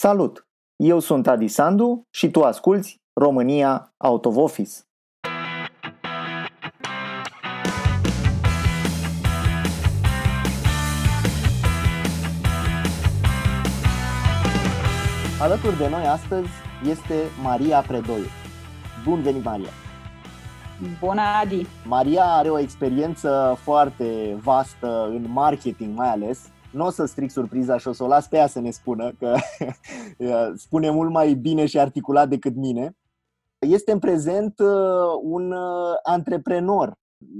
Salut! Eu sunt Adi Sandu și tu asculți România Out of Office. Alături de noi astăzi este Maria Predoiu. Bun venit, Maria! Bună, Adi! Maria are o experiență foarte vastă în marketing mai ales nu o să stric surpriza și o să o las pe ea să ne spună, că spune mult mai bine și articulat decât mine. Este în prezent uh, un uh, antreprenor,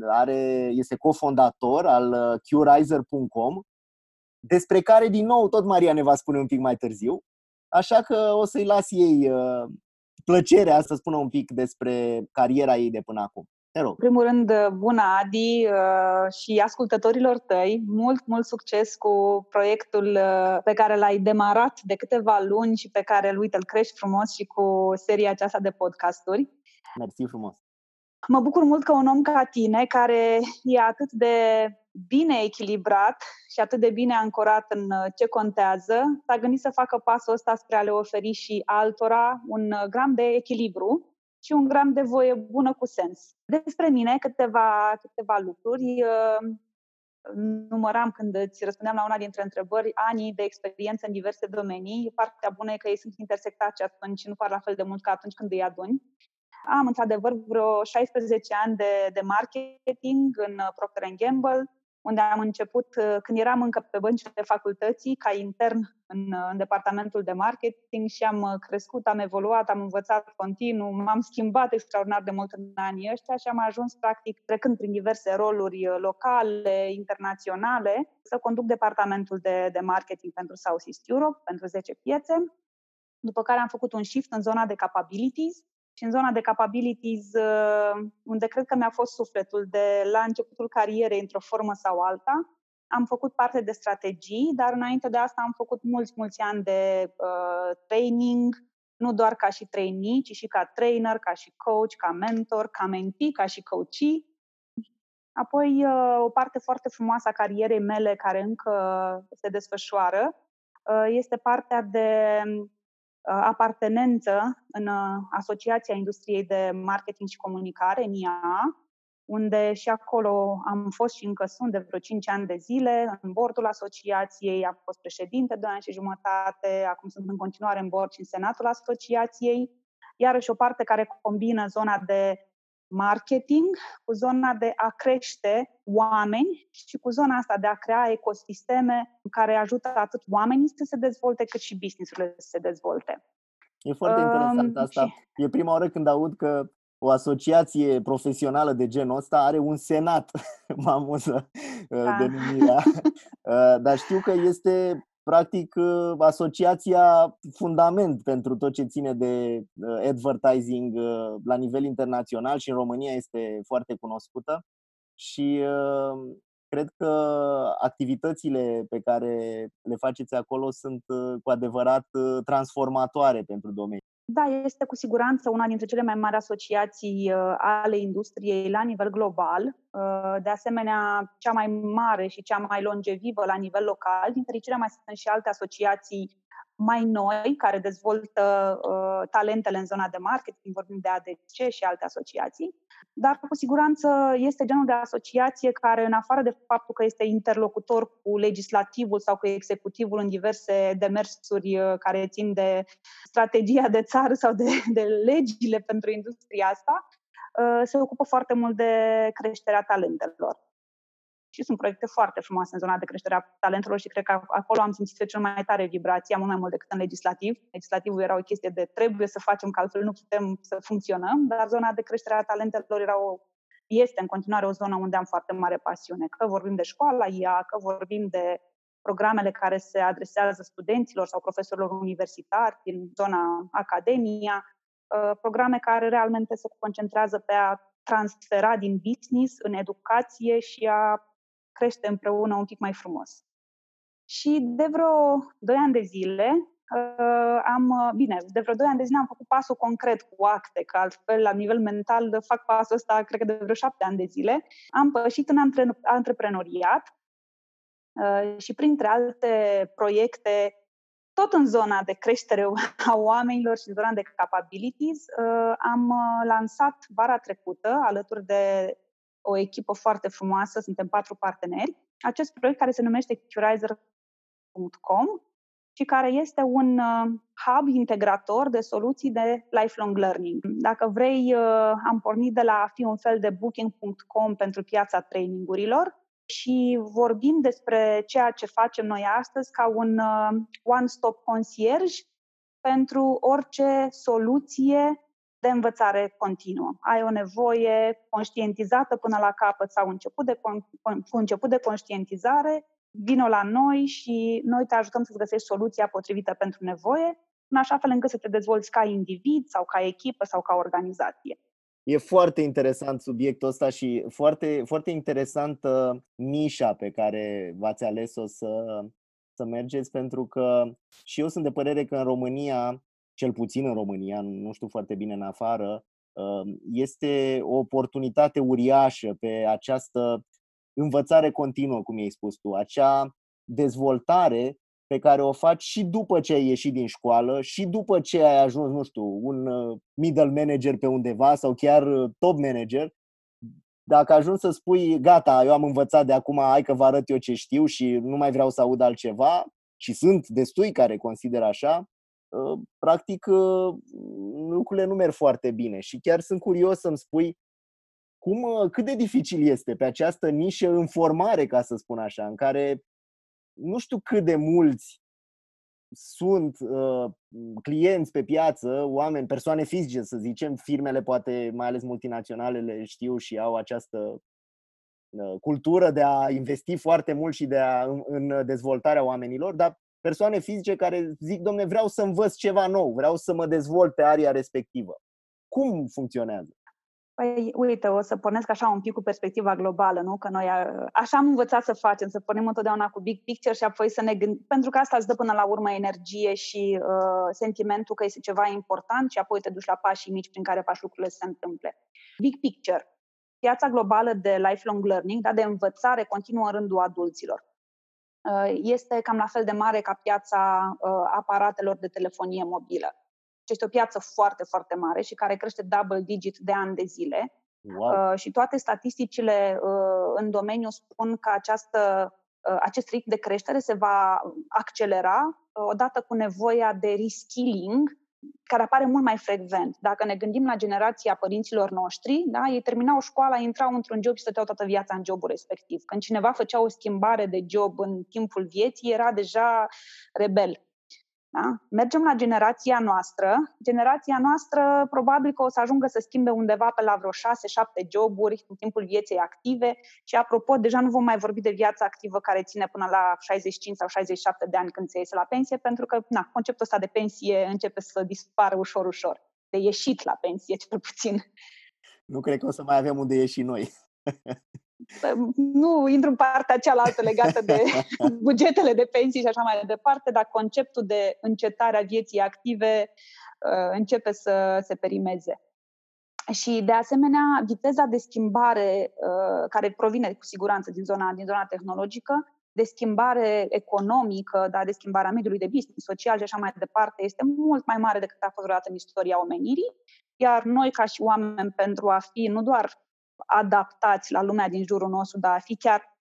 are, este cofondator al uh, Curizer.com, despre care, din nou, tot Maria ne va spune un pic mai târziu. Așa că o să-i las ei plăcerea să spună un pic despre cariera ei de până acum. Te rog. În primul rând, uh, bună Adi uh, și ascultătorilor tăi, mult, mult succes cu proiectul uh, pe care l-ai demarat de câteva luni și pe care, uite, îl crești frumos și cu seria aceasta de podcasturi. Mersi frumos. Mă bucur mult că un om ca tine, care e atât de bine echilibrat și atât de bine ancorat în ce contează, s-a gândit să facă pasul ăsta spre a le oferi și altora un gram de echilibru și un gram de voie bună cu sens. Despre mine câteva, câteva lucruri. Uh, număram când îți răspundeam la una dintre întrebări anii de experiență în diverse domenii. Partea bună e că ei sunt intersectați atunci, nu par la fel de mult ca atunci când îi aduni. Am într-adevăr vreo 16 ani de, de marketing în Procter Gamble, unde am început uh, când eram încă pe băncile facultății, ca intern în, uh, în departamentul de marketing și am uh, crescut, am evoluat, am învățat continuu, m-am schimbat extraordinar de mult în anii ăștia și am ajuns, practic, trecând prin diverse roluri locale, internaționale, să conduc departamentul de, de marketing pentru Southeast Europe, pentru 10 piețe, după care am făcut un shift în zona de capabilities, și în zona de capabilities, uh, unde cred că mi-a fost sufletul de la începutul carierei, într-o formă sau alta. Am făcut parte de strategii, dar înainte de asta am făcut mulți, mulți ani de uh, training, nu doar ca și trainee, ci și ca trainer, ca și coach, ca mentor, ca mentee, ca și coachee. Apoi, uh, o parte foarte frumoasă a carierei mele, care încă se desfășoară, uh, este partea de Uh, apartenență în uh, Asociația Industriei de Marketing și Comunicare, NIA, unde și acolo am fost și încă sunt de vreo 5 ani de zile în bordul asociației, am fost președinte de ani și jumătate, acum sunt în continuare în bord și în senatul asociației, iarăși o parte care combină zona de marketing, cu zona de a crește oameni și cu zona asta de a crea ecosisteme care ajută atât oamenii să se dezvolte, cât și businessurile să se dezvolte. E foarte interesant um, asta. Și... E prima oară când aud că o asociație profesională de genul ăsta are un senat, mă amuză uh, da. denumirea. Uh, dar știu că este practic uh, asociația fundament pentru tot ce ține de uh, advertising uh, la nivel internațional și în România este foarte cunoscută și cred că activitățile pe care le faceți acolo sunt cu adevărat transformatoare pentru domeniu. Da, este cu siguranță una dintre cele mai mari asociații uh, ale industriei la nivel global. Uh, de asemenea, cea mai mare și cea mai longevivă la nivel local. Din fericire, mai sunt și alte asociații mai noi care dezvoltă uh, talentele în zona de marketing, vorbim de ADC și alte asociații, dar cu siguranță este genul de asociație care, în afară de faptul că este interlocutor cu legislativul sau cu executivul în diverse demersuri uh, care țin de strategia de țară sau de, de legile pentru industria asta, uh, se ocupă foarte mult de creșterea talentelor și sunt proiecte foarte frumoase în zona de creștere a talentelor și cred că acolo am simțit cel mai tare vibrația, mult mai mult decât în legislativ. Legislativul era o chestie de trebuie să facem, că altfel nu putem să funcționăm, dar zona de creștere a talentelor era o, este în continuare o zonă unde am foarte mare pasiune. Că vorbim de școala IA, că vorbim de programele care se adresează studenților sau profesorilor universitari din zona academia, uh, programe care realmente se concentrează pe a transfera din business în educație și a crește împreună un pic mai frumos. Și de vreo 2 ani de zile uh, am, uh, bine, de vreo 2 ani de zile am făcut pasul concret cu acte, că altfel la nivel mental fac pasul ăsta, cred că de vreo 7 ani de zile. Am pășit în antre- antreprenoriat uh, și printre alte proiecte tot în zona de creștere a oamenilor și zona de capabilities, uh, am uh, lansat vara trecută, alături de o echipă foarte frumoasă, suntem patru parteneri, acest proiect care se numește Curizer.com și care este un uh, hub integrator de soluții de lifelong learning. Dacă vrei, am pornit de la a fi un fel de booking.com pentru piața trainingurilor, și vorbim despre ceea ce facem noi astăzi ca un uh, one-stop concierge pentru orice soluție de învățare continuă. Ai o nevoie conștientizată până la capăt sau început de, cu început de conștientizare, vină la noi și noi te ajutăm să-ți găsești soluția potrivită pentru nevoie, în așa fel încât să te dezvolți ca individ sau ca echipă sau ca organizație. E foarte interesant subiectul ăsta și foarte, foarte interesantă nișa pe care v-ați ales-o să, să mergeți, pentru că și eu sunt de părere că în România, cel puțin în România, nu știu foarte bine în afară, uh, este o oportunitate uriașă pe această învățare continuă, cum ai spus tu, acea dezvoltare pe care o faci și după ce ai ieșit din școală și după ce ai ajuns, nu știu, un uh, middle manager pe undeva sau chiar uh, top manager, dacă ajungi să spui, gata, eu am învățat de acum, hai că vă arăt eu ce știu și nu mai vreau să aud altceva, și sunt destui care consideră așa, uh, practic lucrurile nu merg foarte bine. Și chiar sunt curios să-mi spui cum, cât de dificil este pe această nișă în formare, ca să spun așa, în care nu știu cât de mulți sunt uh, clienți pe piață, oameni, persoane fizice, să zicem, firmele, poate mai ales multinaționalele, știu și au această uh, cultură de a investi foarte mult și de a, în, în dezvoltarea oamenilor, dar persoane fizice care zic, domne, vreau să învăț ceva nou, vreau să mă dezvolt pe aria respectivă. Cum funcționează? Păi, uite, o să pornesc așa un pic cu perspectiva globală, nu? Că noi așa am învățat să facem, să pornim întotdeauna cu big picture și apoi să ne gândim, pentru că asta îți dă până la urmă energie și uh, sentimentul că este ceva important și apoi te duci la pașii mici prin care faci lucrurile să se întâmple. Big picture. Piața globală de lifelong learning, da, de învățare continuă în rândul adulților. Uh, este cam la fel de mare ca piața uh, aparatelor de telefonie mobilă este o piață foarte, foarte mare și care crește double digit de ani de zile. Wow. Uh, și toate statisticile uh, în domeniu spun că această, uh, acest ritm de creștere se va accelera uh, odată cu nevoia de reskilling care apare mult mai frecvent. Dacă ne gândim la generația părinților noștri, da, ei terminau școala, intrau într-un job și stăteau toată viața în jobul respectiv. Când cineva făcea o schimbare de job în timpul vieții, era deja rebel. Da? Mergem la generația noastră. Generația noastră probabil că o să ajungă să schimbe undeva pe la vreo 6-7 joburi în timpul vieții active și apropo, deja nu vom mai vorbi de viața activă care ține până la 65 sau 67 de ani când se iese la pensie, pentru că na, conceptul ăsta de pensie începe să dispară ușor, ușor. De ieșit la pensie, cel puțin. Nu cred că o să mai avem unde ieși noi. nu intru în partea cealaltă legată de bugetele de pensii și așa mai departe, dar conceptul de încetare a vieții active uh, începe să se perimeze. Și, de asemenea, viteza de schimbare uh, care provine cu siguranță din zona, din zona tehnologică, de schimbare economică, dar de schimbarea mediului de business, social și așa mai departe, este mult mai mare decât a fost vreodată în istoria omenirii. Iar noi, ca și oameni, pentru a fi nu doar adaptați la lumea din jurul nostru, dar a fi chiar,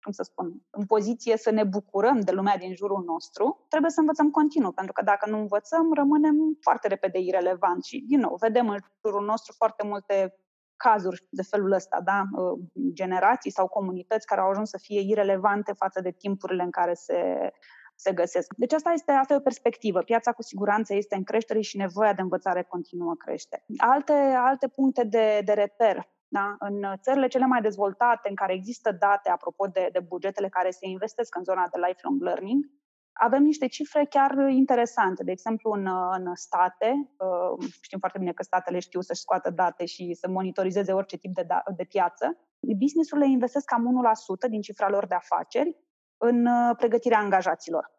cum să spun, în poziție să ne bucurăm de lumea din jurul nostru, trebuie să învățăm continuu, pentru că dacă nu învățăm, rămânem foarte repede irelevant și, din nou, vedem în jurul nostru foarte multe cazuri de felul ăsta, da? Uh, generații sau comunități care au ajuns să fie irelevante față de timpurile în care se, se găsesc. Deci asta este, asta e o perspectivă. Piața cu siguranță este în creștere și nevoia de învățare continuă crește. Alte, alte puncte de, de reper da? În țările cele mai dezvoltate, în care există date apropo de, de bugetele care se investesc în zona de lifelong learning, avem niște cifre chiar interesante. De exemplu, în, în state, uh, știm foarte bine că statele știu să-și scoată date și să monitorizeze orice tip de, da, de piață, businessurile investesc cam 1% din cifra lor de afaceri în uh, pregătirea angajaților.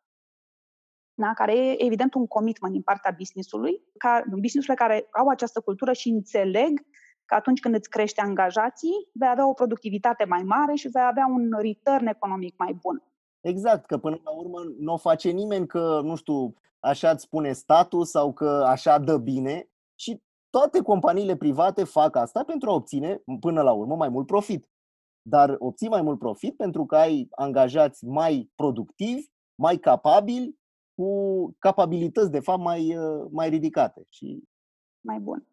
Da? care e evident un commitment din partea businessului, ca, businessurile care au această cultură și înțeleg că atunci când îți crește angajații, vei avea o productivitate mai mare și vei avea un return economic mai bun. Exact, că până la urmă nu o face nimeni că, nu știu, așa îți spune status sau că așa dă bine și toate companiile private fac asta pentru a obține până la urmă mai mult profit. Dar obții mai mult profit pentru că ai angajați mai productivi, mai capabili, cu capabilități de fapt mai, mai ridicate. Și mai bun.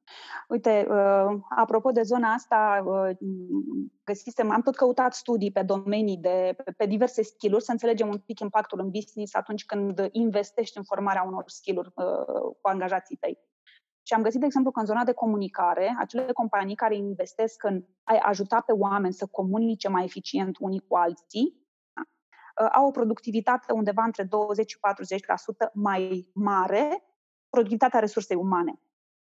Uite, uh, apropo de zona asta, uh, găsisem, am tot căutat studii pe domenii, de, pe diverse skill-uri, să înțelegem un pic impactul în business atunci când investești în formarea unor skill-uri uh, cu angajații tăi. Și am găsit, de exemplu, că în zona de comunicare, acele companii care investesc în a ajuta pe oameni să comunice mai eficient unii cu alții, au o productivitate undeva între 20 și 40% mai mare, productivitatea resursei umane.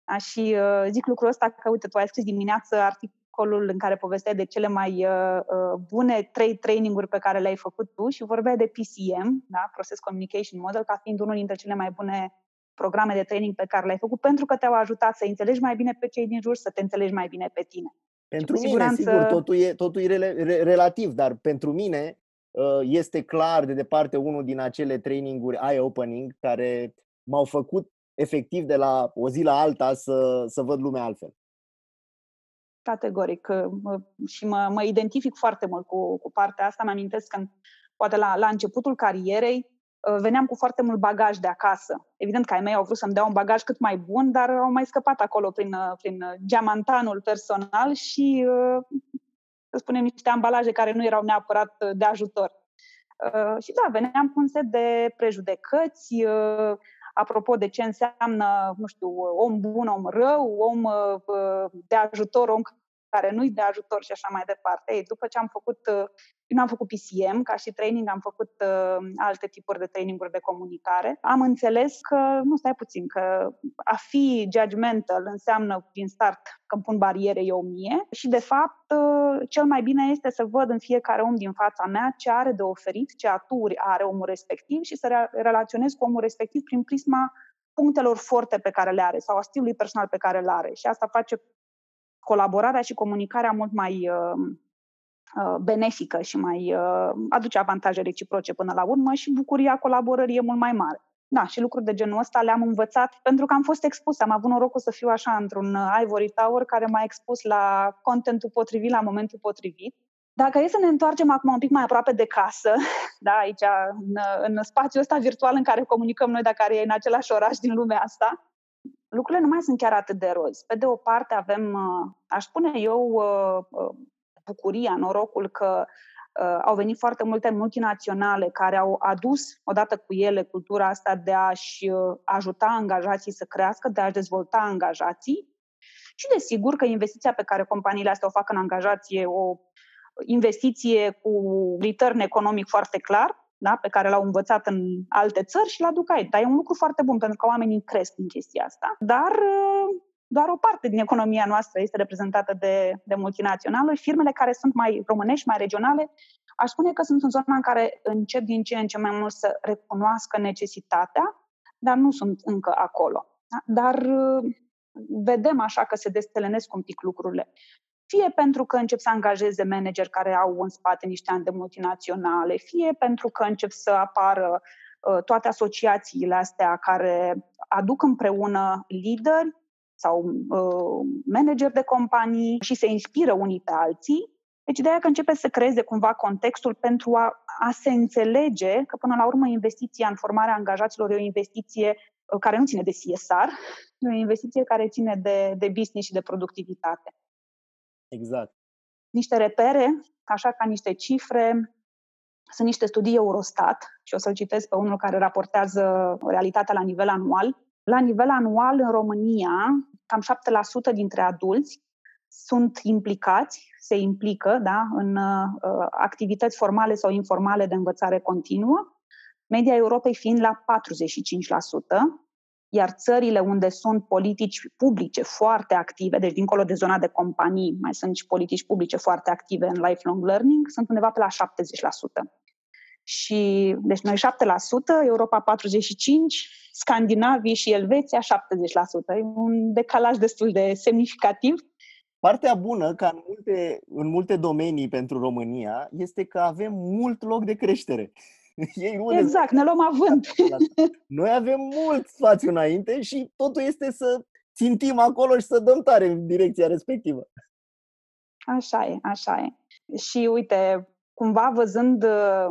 Da? Și uh, zic lucrul ăsta că, uite, tu ai scris dimineață articolul în care povesteai de cele mai uh, uh, bune trei traininguri pe care le-ai făcut tu și vorbeai de PCM, da? Process Communication Model, ca fiind unul dintre cele mai bune programe de training pe care le-ai făcut, pentru că te-au ajutat să înțelegi mai bine pe cei din jur, să te înțelegi mai bine pe tine. Pentru mine, siguranță... sigur, totul e, totul e rele, re, relativ, dar pentru mine uh, este clar de departe unul din acele traininguri eye-opening care m-au făcut efectiv de la o zi la alta să, să văd lumea altfel. Categoric. Și mă, mă identific foarte mult cu, cu partea asta. Mă amintesc când, poate la, la începutul carierei, ă, veneam cu foarte mult bagaj de acasă. Evident că ai mei au vrut să-mi dea un bagaj cât mai bun, dar au mai scăpat acolo prin, prin geamantanul personal și, ă, să spunem, niște ambalaje care nu erau neapărat de ajutor. Ă, și da, veneam cu un set de prejudecăți, apropo de ce înseamnă, nu știu, om bun, om rău, om uh, de ajutor, om care nu-i de ajutor și așa mai departe. Ei, după ce am făcut, uh, nu am făcut PCM ca și training, am făcut uh, alte tipuri de traininguri de comunicare, am înțeles că, nu stai puțin, că a fi judgmental înseamnă din start că îmi pun bariere eu mie și, de fapt, uh, cel mai bine este să văd în fiecare om din fața mea ce are de oferit, ce aturi are omul respectiv și să re- relaționez cu omul respectiv prin prisma punctelor forte pe care le are sau a stilului personal pe care le are. Și asta face colaborarea și comunicarea mult mai uh, uh, benefică și mai uh, aduce avantaje reciproce până la urmă și bucuria colaborării e mult mai mare. Da, și lucruri de genul ăsta le-am învățat pentru că am fost expus. Am avut norocul să fiu așa într-un Ivory Tower care m-a expus la contentul potrivit la momentul potrivit. Dacă e să ne întoarcem acum un pic mai aproape de casă, da, aici, în, în spațiul ăsta virtual în care comunicăm noi, dacă e în același oraș din lumea asta, lucrurile nu mai sunt chiar atât de roz. Pe de o parte avem, uh, aș spune eu, uh, uh, bucuria, norocul că au venit foarte multe multinaționale care au adus odată cu ele cultura asta de a-și ajuta angajații să crească, de a-și dezvolta angajații. Și desigur că investiția pe care companiile astea o fac în angajație e o investiție cu return economic foarte clar, da? pe care l-au învățat în alte țări și l-aduc aici. Dar e un lucru foarte bun pentru că oamenii cresc din chestia asta. Dar uh, doar o parte din economia noastră este reprezentată de, de multinaționale. Firmele care sunt mai românești, mai regionale, aș spune că sunt în zona în care încep din ce în ce mai mult să recunoască necesitatea, dar nu sunt încă acolo. Da? Dar uh, vedem așa că se destelenesc un pic lucrurile fie pentru că încep să angajeze manageri care au în spate niște ani de multinaționale, fie pentru că încep să apară uh, toate asociațiile astea care aduc împreună lideri sau uh, manageri de companii și se inspiră unii pe alții. Deci ideea că începe să creeze cumva contextul pentru a, a se înțelege că până la urmă investiția în formarea angajaților e o investiție uh, care nu ține de CSR, e o investiție care ține de, de business și de productivitate. Exact. Niște repere, așa ca niște cifre, sunt niște studii Eurostat și o să-l citesc pe unul care raportează realitatea la nivel anual. La nivel anual, în România, cam 7% dintre adulți sunt implicați, se implică da, în uh, activități formale sau informale de învățare continuă, media Europei fiind la 45% iar țările unde sunt politici publice foarte active, deci dincolo de zona de companii, mai sunt și politici publice foarte active în lifelong learning, sunt undeva pe la 70%. Și, deci noi 7%, Europa 45%, Scandinavii și Elveția 70%. E un decalaj destul de semnificativ. Partea bună, ca în multe, în multe domenii pentru România, este că avem mult loc de creștere. Ei unde exact, ne luăm avânt. Noi avem mult spațiu înainte și totul este să țintim acolo și să dăm tare în direcția respectivă. Așa e, așa e. Și uite, cumva văzând uh,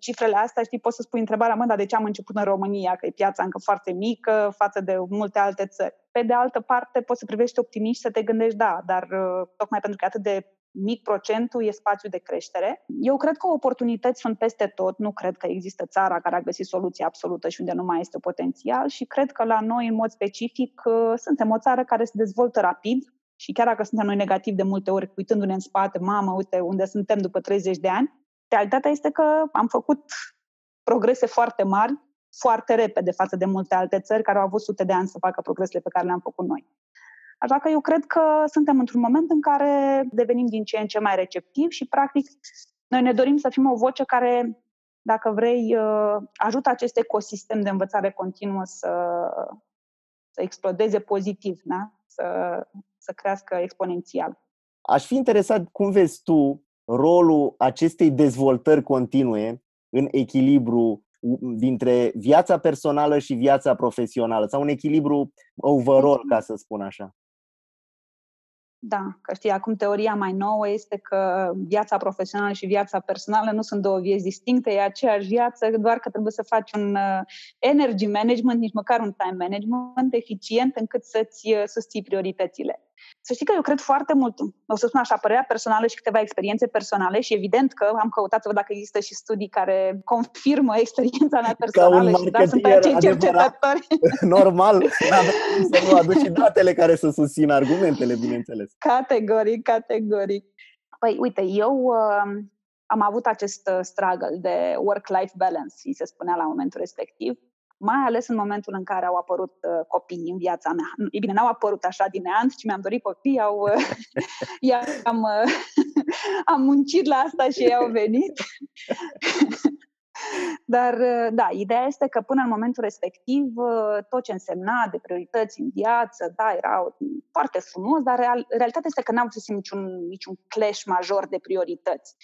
cifrele astea, știi, poți să spui întrebarea, mă, dar de ce am început în România, că e piața încă foarte mică față de multe alte țări. Pe de altă parte, poți să privești optimist și să te gândești, da, dar uh, tocmai pentru că atât de mic procentul e spațiu de creștere. Eu cred că oportunități sunt peste tot, nu cred că există țara care a găsit soluție absolută și unde nu mai este potențial și cred că la noi, în mod specific, uh, suntem o țară care se dezvoltă rapid, și chiar dacă suntem noi negativi de multe ori, uitându-ne în spate, mamă, uite unde suntem după 30 de ani, realitatea este că am făcut progrese foarte mari, foarte repede față de multe alte țări care au avut sute de ani să facă progresele pe care le-am făcut noi. Așa că eu cred că suntem într-un moment în care devenim din ce în ce mai receptivi și, practic, noi ne dorim să fim o voce care, dacă vrei, uh, ajută acest ecosistem de învățare continuă să, să explodeze pozitiv, da? să, să crească exponențial. Aș fi interesat cum vezi tu rolul acestei dezvoltări continue în echilibru dintre viața personală și viața profesională sau un echilibru overall, ca să spun așa. Da, că știi, acum teoria mai nouă este că viața profesională și viața personală nu sunt două vieți distincte, e aceeași viață, doar că trebuie să faci un uh, energy management, nici măcar un time management eficient încât să-ți uh, susții prioritățile. Să știi că eu cred foarte mult, o să spun așa, părerea personală și câteva experiențe personale și evident că am căutat să văd dacă există și studii care confirmă experiența mea personală și da, sunt acei cercetători. Normal, să nu aduci și datele care să susțină argumentele, bineînțeles. Categoric, categoric. Păi, uite, eu uh, am avut acest uh, struggle de work-life balance, se spunea la momentul respectiv mai ales în momentul în care au apărut uh, copiii în viața mea. E bine, n-au apărut așa din neant, ci mi-am dorit copii, au, uh, am, uh, am muncit la asta și ei au venit. Dar, uh, da, ideea este că până în momentul respectiv, uh, tot ce însemna de priorități în viață, da, era foarte frumos, dar real, realitatea este că n-am văzut niciun, niciun clash major de priorități.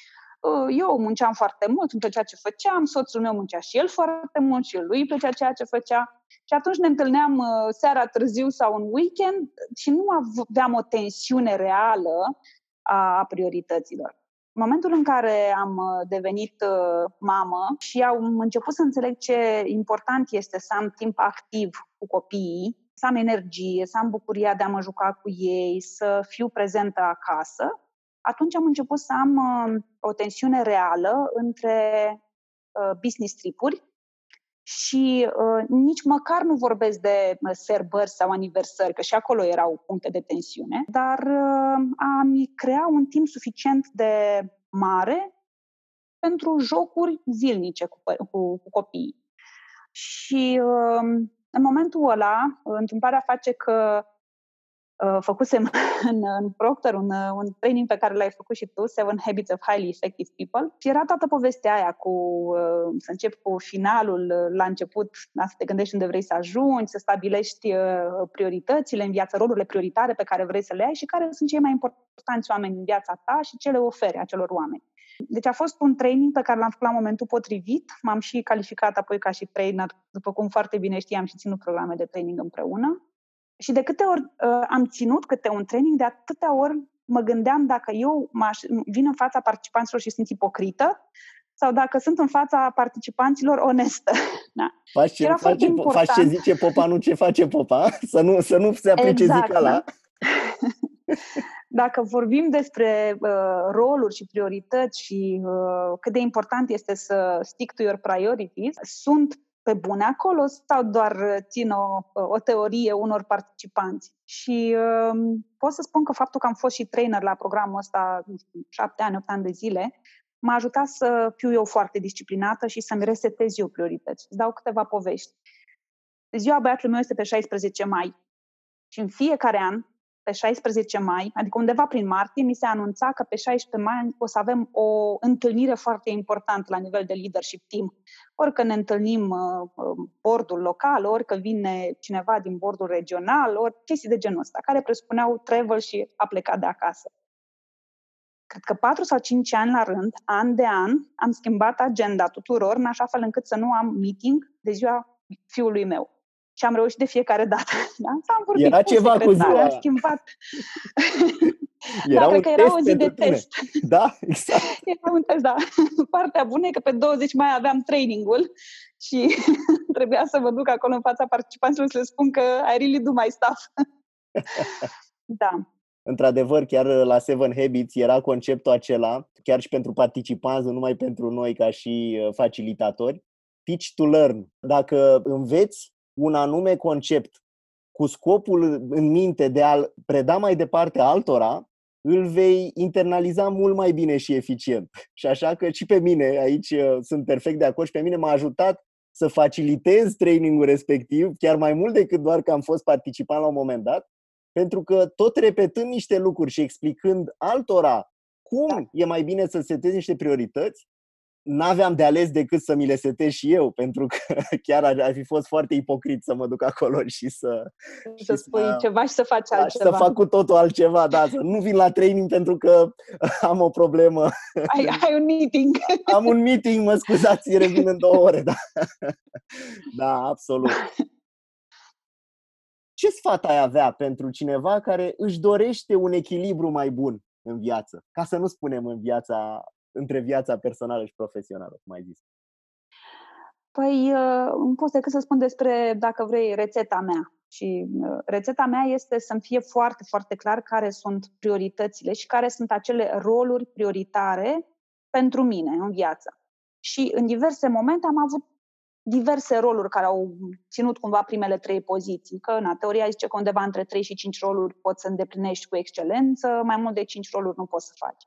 Uh, eu munceam foarte mult, îmi plăcea ce făceam, soțul meu muncea și el foarte mult și lui plăcea ceea ce făcea. Și atunci ne întâlneam uh, seara târziu sau în weekend și nu aveam o tensiune reală a priorităților. În momentul în care am uh, devenit mamă și am început să înțeleg ce important este să am timp activ cu copiii, să am energie, să am bucuria de a mă juca cu ei, să fiu prezentă acasă, atunci am început să am uh, o tensiune reală între uh, business tripuri și uh, nici măcar nu vorbesc de uh, serbări sau aniversări, că și acolo erau puncte de tensiune, dar uh, am crea un timp suficient de mare pentru jocuri zilnice cu, cu, cu copiii. Și uh, în momentul ăla, întâmplarea face că Uh, făcusem în, în Proctor un, uh, un training pe care l-ai făcut și tu, Seven Habits of Highly Effective People și era toată povestea aia cu uh, să începi cu finalul la început, da, să te gândești unde vrei să ajungi, să stabilești prioritățile în viață, rolurile prioritare pe care vrei să le ai și care sunt cei mai importanți oameni în viața ta și ce le oferi acelor oameni. Deci a fost un training pe care l-am făcut la momentul potrivit. M-am și calificat apoi ca și trainer, după cum foarte bine știam și ținut programe de training împreună. Și de câte ori uh, am ținut câte un training, de atâtea ori mă gândeam dacă eu m-aș, vin în fața participanților și sunt ipocrită sau dacă sunt în fața participanților onestă. Da. Faci ce, face, faci ce zice popa, nu ce face popa, să nu, să nu se aplice exact, zicala. Da? Dacă vorbim despre uh, roluri și priorități și uh, cât de important este să stick to your priorities, sunt pe bune acolo sau doar uh, țin o, o teorie unor participanți. Și uh, pot să spun că faptul că am fost și trainer la programul ăsta șapte ani, opt ani de zile, m-a ajutat să fiu eu foarte disciplinată și să-mi resetez eu priorități. Îți dau câteva povești. Ziua băiatului meu este pe 16 mai și în fiecare an pe 16 mai, adică undeva prin martie, mi se anunța că pe 16 mai o să avem o întâlnire foarte importantă la nivel de leadership team. Ori că ne întâlnim uh, uh, bordul local, ori că vine cineva din bordul regional, ori chestii de genul ăsta, care presupuneau travel și a plecat de acasă. cred că 4 sau 5 ani la rând, an de an, am schimbat agenda tuturor în așa fel încât să nu am meeting de ziua fiului meu. Și am reușit de fiecare dată. Da? S-am vorbit Era cu ceva cu ziua am schimbat. Era da, cred că era o zi de tine. test. Da, exact. Era un test, da. Partea bună e că pe 20 mai aveam trainingul și trebuia să mă duc acolo în fața participanților să le spun că I really do my stuff. da. Într-adevăr, chiar la Seven Habits era conceptul acela, chiar și pentru participanți, nu numai pentru noi ca și uh, facilitatori, teach to learn. Dacă înveți un anume concept cu scopul în minte de a-l preda mai departe altora, îl vei internaliza mult mai bine și eficient. Și așa că și pe mine, aici uh, sunt perfect de acord și pe mine m-a ajutat să facilitez trainingul respectiv, chiar mai mult decât doar că am fost participant la un moment dat, pentru că tot repetând niște lucruri și explicând altora cum da. e mai bine să setezi niște priorități, n-aveam de ales decât să mi le setez și eu, pentru că chiar ar, ar fi fost foarte ipocrit să mă duc acolo și să... Și să spui să, ceva și să faci da, altceva. Și să fac cu totul altceva, da, să nu vin la training pentru că am o problemă. Ai, ai un meeting. Am un meeting, mă scuzați, revin în două ore, da. Da, absolut. Ce sfat ai avea pentru cineva care își dorește un echilibru mai bun în viață? Ca să nu spunem în viața între viața personală și profesională, cum ai zis? Păi, uh, nu pot decât să spun despre, dacă vrei, rețeta mea. Și uh, rețeta mea este să-mi fie foarte, foarte clar care sunt prioritățile și care sunt acele roluri prioritare pentru mine în viață. Și în diverse momente am avut diverse roluri care au ținut cumva primele trei poziții, că na, teoria zice că undeva între 3 și 5 roluri poți să îndeplinești cu excelență, mai mult de 5 roluri nu poți să faci.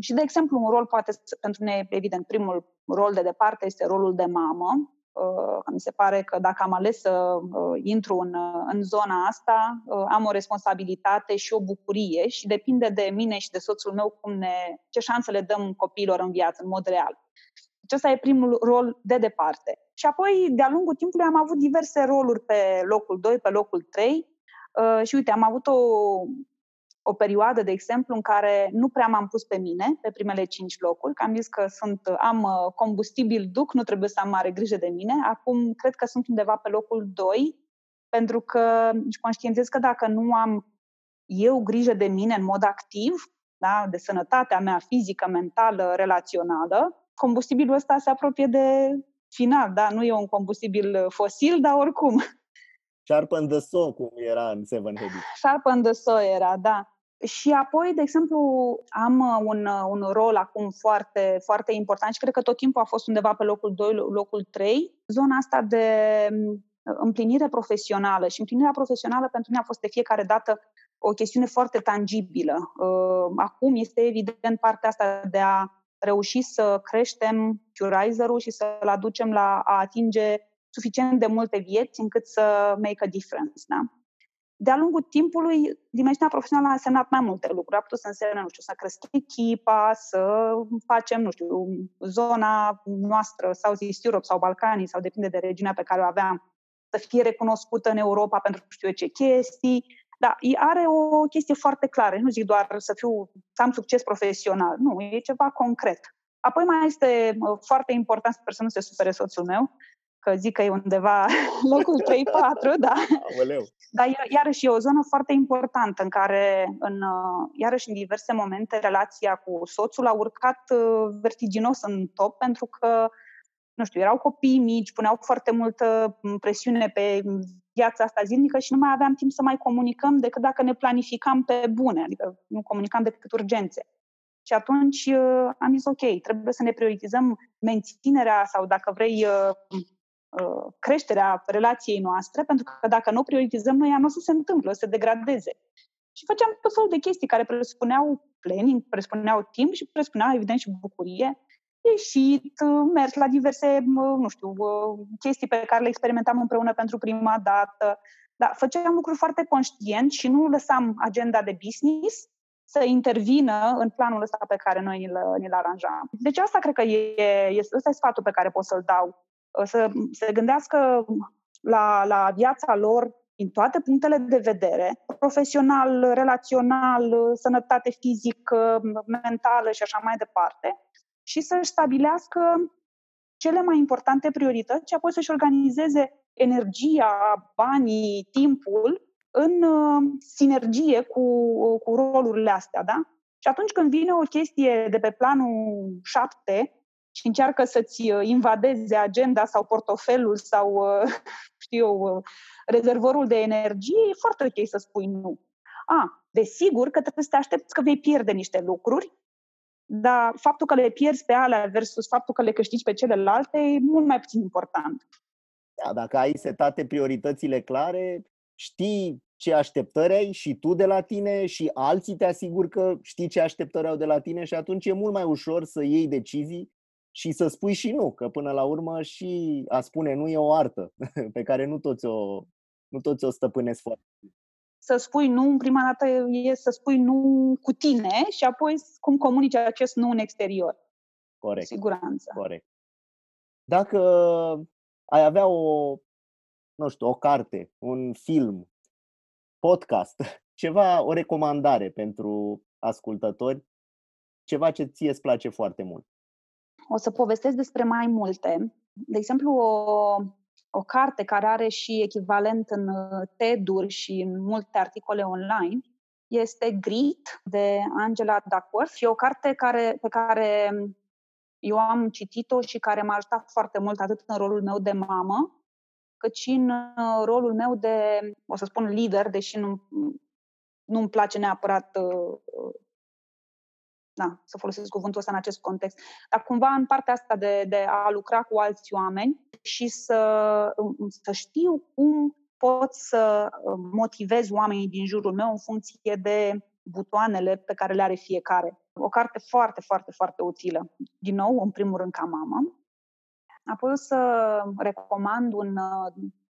Și, de exemplu, un rol poate, pentru mine, evident, primul rol de departe este rolul de mamă. Uh, mi se pare că dacă am ales să uh, intru în, uh, în zona asta, am o responsabilitate și o bucurie și depinde de mine și de soțul meu cum ne, ce șanse le dăm copiilor în viață, în mod real. Deci ăsta e primul rol de departe. Și apoi, de-a lungul timpului, am avut diverse roluri pe locul 2, pe locul 3. Uh, și uite, am avut o o perioadă, de exemplu, în care nu prea m-am pus pe mine, pe primele cinci locuri, că am zis că sunt, am uh, combustibil duc, nu trebuie să am mare grijă de mine. Acum cred că sunt undeva pe locul 2, pentru că își conștientizez că dacă nu am eu grijă de mine în mod activ, da, de sănătatea mea fizică, mentală, relațională, combustibilul ăsta se apropie de final, da? Nu e un combustibil fosil, dar oricum. Sharp and the Saw, cum era în Seven Habits. Sharp and the Saw era, da. Și apoi, de exemplu, am uh, un, uh, un rol acum foarte, foarte important și cred că tot timpul a fost undeva pe locul 2, locul 3, zona asta de mm, împlinire profesională. Și împlinirea profesională pentru mine a fost de fiecare dată o chestiune foarte tangibilă. Uh, acum este evident partea asta de a reuși să creștem Curizer-ul și să-l aducem la a atinge suficient de multe vieți încât să make a difference. Da? de-a lungul timpului, dimensiunea profesională a însemnat mai multe lucruri. A putut să însemne, nu știu, să cresc echipa, să facem, nu știu, zona noastră, sau East Europe sau Balcanii, sau depinde de regiunea pe care o aveam, să fie recunoscută în Europa pentru știu eu ce chestii. Da, are o chestie foarte clară. Nu zic doar să fiu, să am succes profesional. Nu, e ceva concret. Apoi mai este uh, foarte important, sper să nu se supere soțul meu, că zic că e undeva locul 3-4, da. Aoleu. Dar iarăși e o zonă foarte importantă în care, în, iarăși în diverse momente, relația cu soțul a urcat uh, vertiginos în top pentru că, nu știu, erau copii mici, puneau foarte multă presiune pe viața asta zilnică și nu mai aveam timp să mai comunicăm decât dacă ne planificam pe bune, adică nu comunicam decât urgențe. Și atunci uh, am zis, ok, trebuie să ne prioritizăm menținerea sau, dacă vrei, uh, Uh, creșterea relației noastre, pentru că dacă nu o prioritizăm noi, ea nu o să se întâmplă, o să se degradeze. Și făceam tot felul de chestii care presupuneau planning, presupuneau timp și presupuneau, evident, și bucurie. Ieșit, uh, mers la diverse, uh, nu știu, chestii pe care le experimentam împreună pentru prima dată. Da, făceam lucruri foarte conștient și nu lăsam agenda de business să intervină în planul ăsta pe care noi ni-l, ni-l aranjam. Deci asta cred că e, e, ăsta e sfatul pe care pot să-l dau să se gândească la, la viața lor din toate punctele de vedere, profesional, relațional, sănătate fizică, mentală și așa mai departe, și să-și stabilească cele mai importante priorități și apoi să-și organizeze energia, banii, timpul în uh, sinergie cu, cu rolurile astea, da? Și atunci când vine o chestie de pe planul 7 și încearcă să-ți uh, invadeze agenda sau portofelul sau, uh, știu eu, rezervorul de energie, e foarte ok să spui nu. A, desigur că trebuie să te aștepți că vei pierde niște lucruri, dar faptul că le pierzi pe alea versus faptul că le câștigi pe celelalte e mult mai puțin important. Da, dacă ai setate prioritățile clare, știi ce așteptări ai și tu de la tine și alții te asigur că știi ce așteptări au de la tine și atunci e mult mai ușor să iei decizii și să spui și nu, că până la urmă și a spune nu e o artă pe care nu toți o, nu toți o stăpânesc foarte să spui nu, în prima dată e să spui nu cu tine și apoi cum comunici acest nu în exterior. Corect. Siguranță. Corect. Dacă ai avea o, nu știu, o carte, un film, podcast, ceva, o recomandare pentru ascultători, ceva ce ție îți place foarte mult. O să povestesc despre mai multe. De exemplu, o, o carte care are și echivalent în uh, TED-uri și în multe articole online este Grit de Angela Duckworth și e o carte care, pe care eu am citit-o și care m-a ajutat foarte mult atât în rolul meu de mamă, cât și în uh, rolul meu de, o să spun, lider, deși nu, nu-mi place neapărat uh, da, să folosesc cuvântul ăsta în acest context, dar cumva în partea asta de, de a lucra cu alți oameni și să, să știu cum pot să uh, motivez oamenii din jurul meu în funcție de butoanele pe care le are fiecare. O carte foarte, foarte, foarte utilă. Din nou, în primul rând ca mamă. Apoi o să recomand un uh,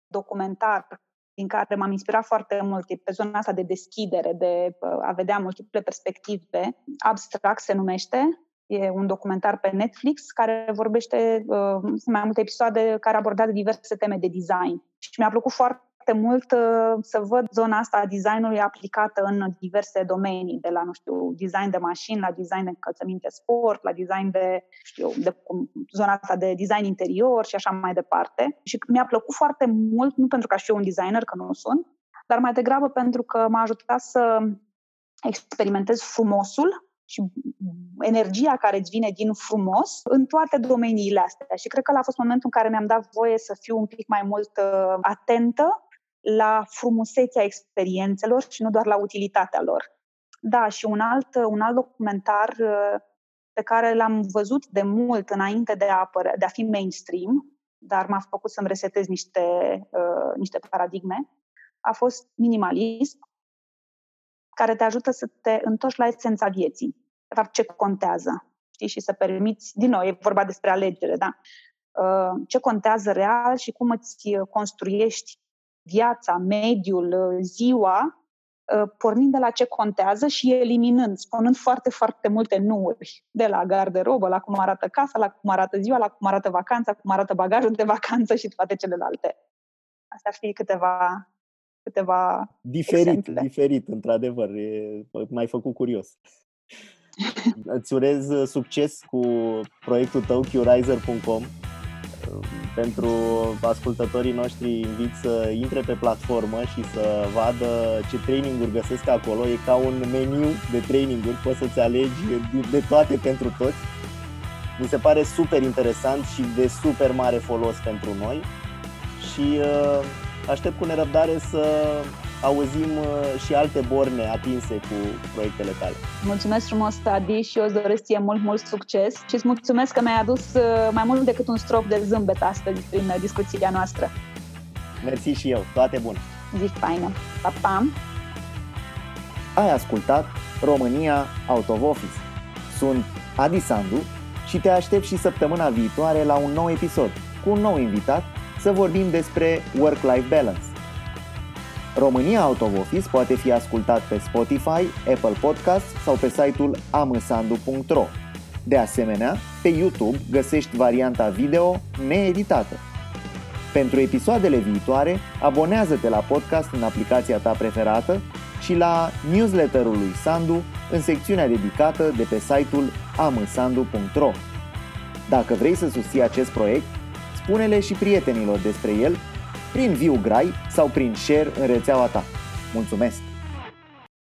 documentar din care m-am inspirat foarte mult, e pe zona asta de deschidere, de uh, a vedea multiple perspective. Abstract se numește, e un documentar pe Netflix care vorbește, uh, sunt mai multe episoade care abordează diverse teme de design. Și mi-a plăcut foarte foarte mult uh, să văd zona asta a designului aplicată în diverse domenii, de la, nu știu, design de mașini, la design de încălțăminte sport, la design de, știu, de zona asta de design interior și așa mai departe. Și mi-a plăcut foarte mult, nu pentru că aș fi un designer, că nu sunt, dar mai degrabă pentru că m-a ajutat să experimentez frumosul și energia care îți vine din frumos în toate domeniile astea. Și cred că a fost momentul în care mi-am dat voie să fiu un pic mai mult uh, atentă la frumusețea experiențelor și nu doar la utilitatea lor. Da, și un alt, un alt documentar uh, pe care l-am văzut de mult înainte de a, apărea, de a fi mainstream, dar m-a făcut să-mi resetez niște, uh, niște paradigme, a fost Minimalism, care te ajută să te întorci la esența vieții. De fapt, ce contează. Știi? Și să permiți, din nou, e vorba despre alegere, da? Uh, ce contează real și cum îți construiești viața, mediul, uh, ziua, uh, pornind de la ce contează și eliminând, spunând foarte, foarte multe nuuri, de la garderobă, la cum arată casa, la cum arată ziua, la cum arată vacanța, cum arată bagajul de vacanță și toate celelalte. Astea ar fi câteva câteva Diferit, exemple. diferit, într-adevăr. E, m-ai făcut curios. Îți urez uh, succes cu proiectul tău, qriser.com pentru ascultătorii noștri invit să intre pe platformă și să vadă ce traininguri găsesc acolo. E ca un meniu de traininguri, poți să-ți alegi de toate pentru toți. Mi se pare super interesant și de super mare folos pentru noi și uh, aștept cu nerăbdare să auzim uh, și alte borne atinse cu proiectele tale. Mulțumesc frumos, Adi, și eu îți doresc ție mult, mult succes și îți mulțumesc că mi-ai adus uh, mai mult decât un strop de zâmbet astăzi prin uh, discuția noastră. Mersi și eu, toate bune! Zi faină! Pa, pa! Ai ascultat România Out of Office. Sunt Adi Sandu și te aștept și săptămâna viitoare la un nou episod cu un nou invitat să vorbim despre work-life balance. România Out of Office poate fi ascultat pe Spotify, Apple Podcast sau pe site-ul amăsandu.ro. De asemenea, pe YouTube găsești varianta video needitată. Pentru episoadele viitoare, abonează-te la podcast în aplicația ta preferată și la newsletterul lui Sandu în secțiunea dedicată de pe site-ul amsandu.ro. Dacă vrei să susții acest proiect, spune-le și prietenilor despre el prin viu grai sau prin share în rețeaua ta. Mulțumesc!